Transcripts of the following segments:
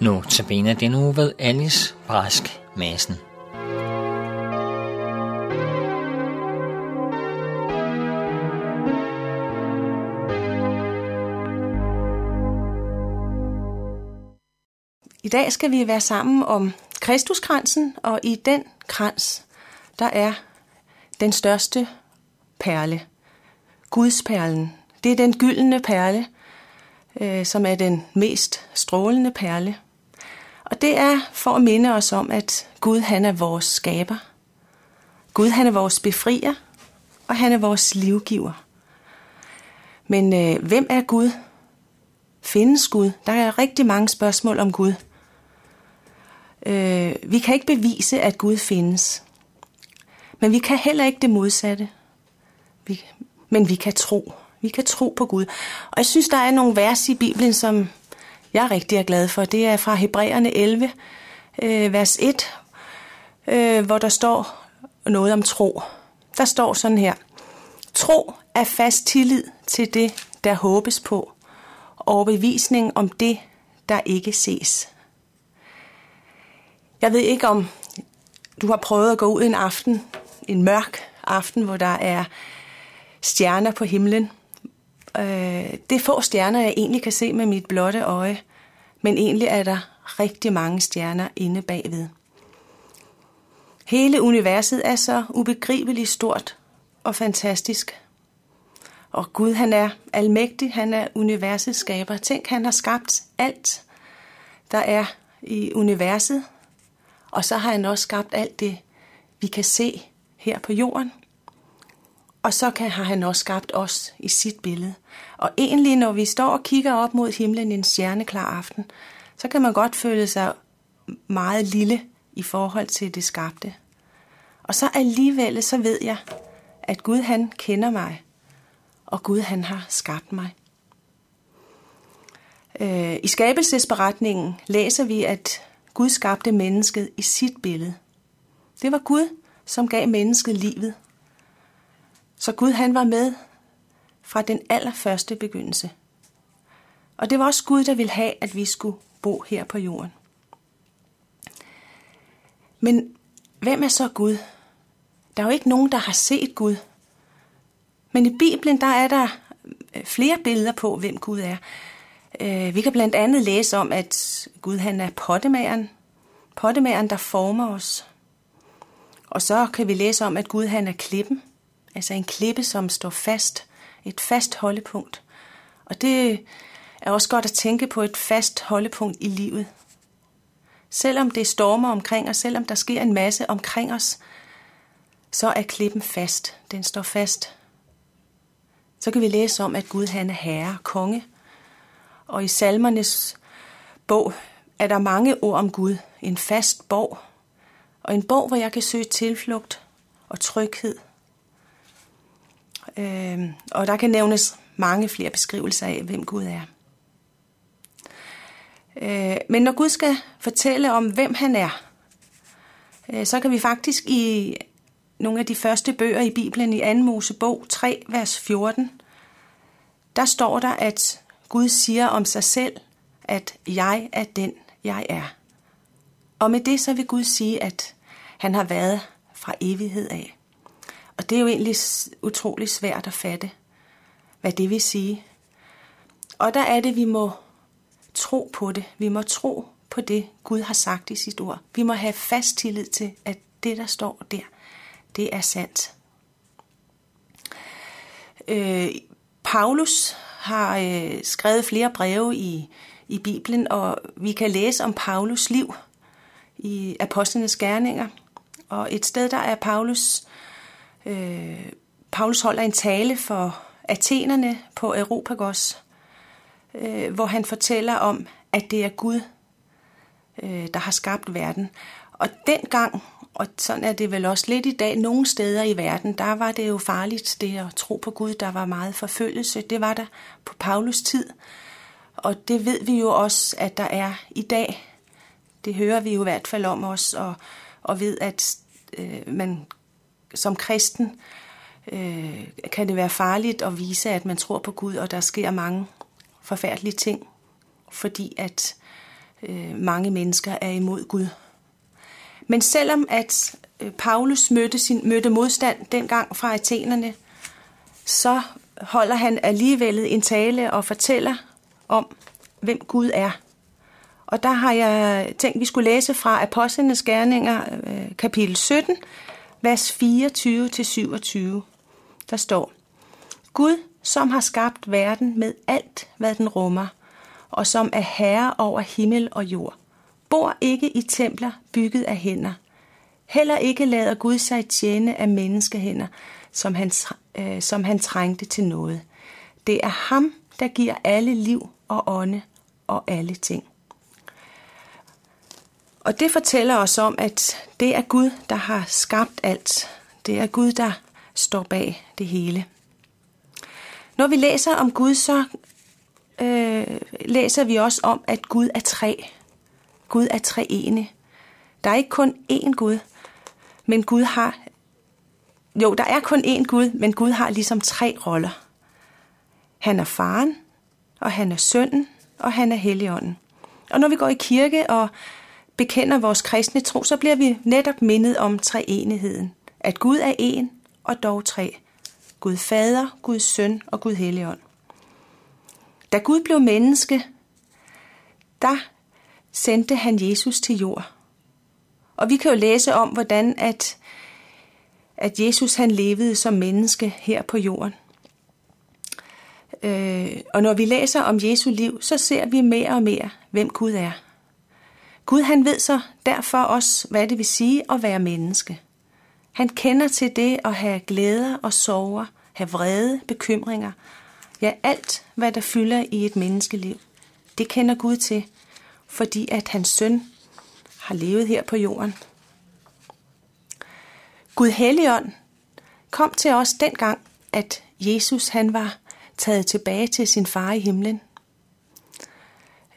Nu tabiner den uge ved Alice Brask Madsen. I dag skal vi være sammen om Kristuskransen, og i den krans, der er den største perle, Gudsperlen. Det er den gyldne perle, øh, som er den mest strålende perle. Og det er for at minde os om, at Gud han er vores skaber. Gud han er vores befrier, og han er vores livgiver. Men øh, hvem er Gud? Findes Gud? Der er rigtig mange spørgsmål om Gud. Øh, vi kan ikke bevise, at Gud findes. Men vi kan heller ikke det modsatte. Vi, men vi kan tro. Vi kan tro på Gud. Og jeg synes, der er nogle vers i Bibelen, som jeg er glad for. Det er fra Hebræerne 11, øh, vers 1, øh, hvor der står noget om tro. Der står sådan her. Tro er fast tillid til det, der håbes på, og bevisning om det, der ikke ses. Jeg ved ikke, om du har prøvet at gå ud en aften, en mørk aften, hvor der er stjerner på himlen. Øh, det er få stjerner, jeg egentlig kan se med mit blotte øje, men egentlig er der rigtig mange stjerner inde bagved. Hele universet er så ubegribeligt stort og fantastisk. Og Gud, han er almægtig, han er universets skaber. Tænk, han har skabt alt, der er i universet, og så har han også skabt alt det, vi kan se her på jorden. Og så kan, har han også skabt os i sit billede. Og egentlig, når vi står og kigger op mod himlen en stjerneklar aften, så kan man godt føle sig meget lille i forhold til det skabte. Og så alligevel, så ved jeg, at Gud han kender mig, og Gud han har skabt mig. Øh, I skabelsesberetningen læser vi, at Gud skabte mennesket i sit billede. Det var Gud, som gav mennesket livet. Så Gud han var med fra den allerførste begyndelse. Og det var også Gud, der ville have, at vi skulle bo her på jorden. Men hvem er så Gud? Der er jo ikke nogen, der har set Gud. Men i Bibelen, der er der øh, flere billeder på, hvem Gud er. Øh, vi kan blandt andet læse om, at Gud han er pottemageren. Pottemageren, der former os. Og så kan vi læse om, at Gud han er klippen. Altså en klippe, som står fast. Et fast holdepunkt. Og det er også godt at tænke på et fast holdepunkt i livet. Selvom det stormer omkring os, selvom der sker en masse omkring os, så er klippen fast. Den står fast. Så kan vi læse om, at Gud han er herre, konge, og i salmernes bog er der mange ord om Gud. En fast borg. Og en borg, hvor jeg kan søge tilflugt og tryghed. Øh, og der kan nævnes mange flere beskrivelser af, hvem Gud er. Øh, men når Gud skal fortælle om, hvem han er, øh, så kan vi faktisk i nogle af de første bøger i Bibelen, i 2. Mosebog 3, vers 14, der står der, at Gud siger om sig selv, at jeg er den, jeg er. Og med det så vil Gud sige, at han har været fra evighed af. Og det er jo egentlig utrolig svært at fatte, hvad det vil sige. Og der er det, vi må tro på det. Vi må tro på det, Gud har sagt i sit ord. Vi må have fast tillid til, at det, der står der, det er sandt. Øh, Paulus har øh, skrevet flere breve i, i Bibelen, og vi kan læse om Paulus liv i Apostlenes Gerninger. Og et sted, der er Paulus, øh, Paulus holder en tale for athenerne på Europagos, øh, hvor han fortæller om, at det er Gud, øh, der har skabt verden. Og dengang og sådan er det vel også lidt i dag. Nogle steder i verden, der var det jo farligt, det at tro på Gud. Der var meget forfølgelse. Det var der på Paulus tid. Og det ved vi jo også, at der er i dag. Det hører vi jo i hvert fald om os, og, og ved, at øh, man som kristen øh, kan det være farligt at vise, at man tror på Gud, og der sker mange forfærdelige ting, fordi at øh, mange mennesker er imod Gud. Men selvom at øh, Paulus mødte, sin, mødte modstand dengang fra athenerne, så holder han alligevel en tale og fortæller om, hvem Gud er. Og der har jeg tænkt, at vi skulle læse fra Apostlenes Gerninger, øh, kapitel 17, vers 24-27. Der står, Gud, som har skabt verden med alt, hvad den rummer, og som er herre over himmel og jord, bor ikke i templer bygget af hænder. Heller ikke lader Gud sig tjene af menneskehænder, som han, øh, som han trængte til noget. Det er ham, der giver alle liv og ånde og alle ting. Og det fortæller os om, at det er Gud, der har skabt alt. Det er Gud, der står bag det hele. Når vi læser om Gud, så øh, læser vi også om, at Gud er tre. Gud er treenig. Der er ikke kun én Gud, men Gud har... Jo, der er kun én Gud, men Gud har ligesom tre roller. Han er faren, og han er sønnen, og han er helligånden. Og når vi går i kirke og bekender vores kristne tro, så bliver vi netop mindet om treenigheden. At Gud er en og dog tre. Gud Fader, Gud Søn og Gud Helligånd. Da Gud blev menneske, der sendte han Jesus til jord. Og vi kan jo læse om, hvordan at, at Jesus han levede som menneske her på jorden. Øh, og når vi læser om Jesu liv, så ser vi mere og mere, hvem Gud er. Gud han ved så derfor også, hvad det vil sige at være menneske. Han kender til det at have glæder og sorger, have vrede, bekymringer. Ja, alt hvad der fylder i et menneskeliv. Det kender Gud til, fordi at hans søn har levet her på jorden. Gud Helligånd kom til os dengang, at Jesus han var taget tilbage til sin far i himlen.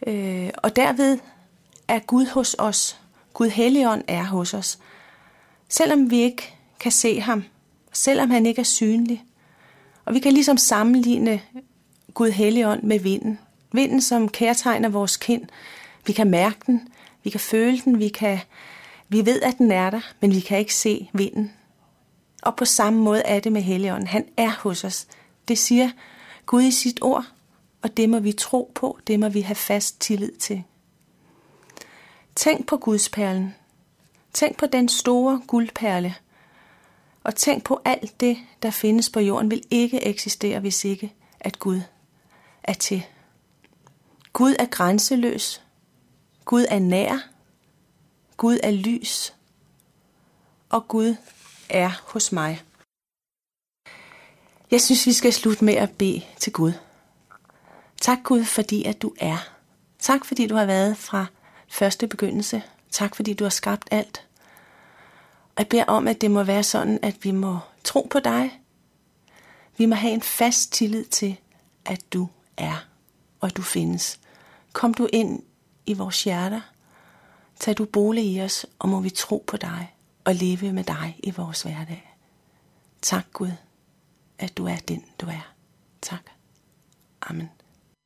Øh, og derved er Gud hos os. Gud Helligånd er hos os. Selvom vi ikke kan se ham, selvom han ikke er synlig. Og vi kan ligesom sammenligne Gud Helligånd med vinden. Vinden, som kærtegner vores kind. Vi kan mærke den, vi kan føle den, vi, kan, vi ved, at den er der, men vi kan ikke se vinden. Og på samme måde er det med Helligånden. Han er hos os. Det siger Gud i sit ord, og det må vi tro på, det må vi have fast tillid til. Tænk på Gudsperlen. Tænk på den store guldperle. Og tænk på alt det, der findes på jorden, vil ikke eksistere, hvis ikke at Gud er til. Gud er grænseløs. Gud er nær. Gud er lys. Og Gud er hos mig. Jeg synes, vi skal slutte med at bede til Gud. Tak Gud, fordi at du er. Tak fordi du har været fra første begyndelse. Tak fordi du har skabt alt. Og jeg beder om, at det må være sådan, at vi må tro på dig. Vi må have en fast tillid til, at du er, og at du findes. Kom du ind i vores hjerter. Tag du bolig i os, og må vi tro på dig og leve med dig i vores hverdag. Tak Gud, at du er den, du er. Tak. Amen.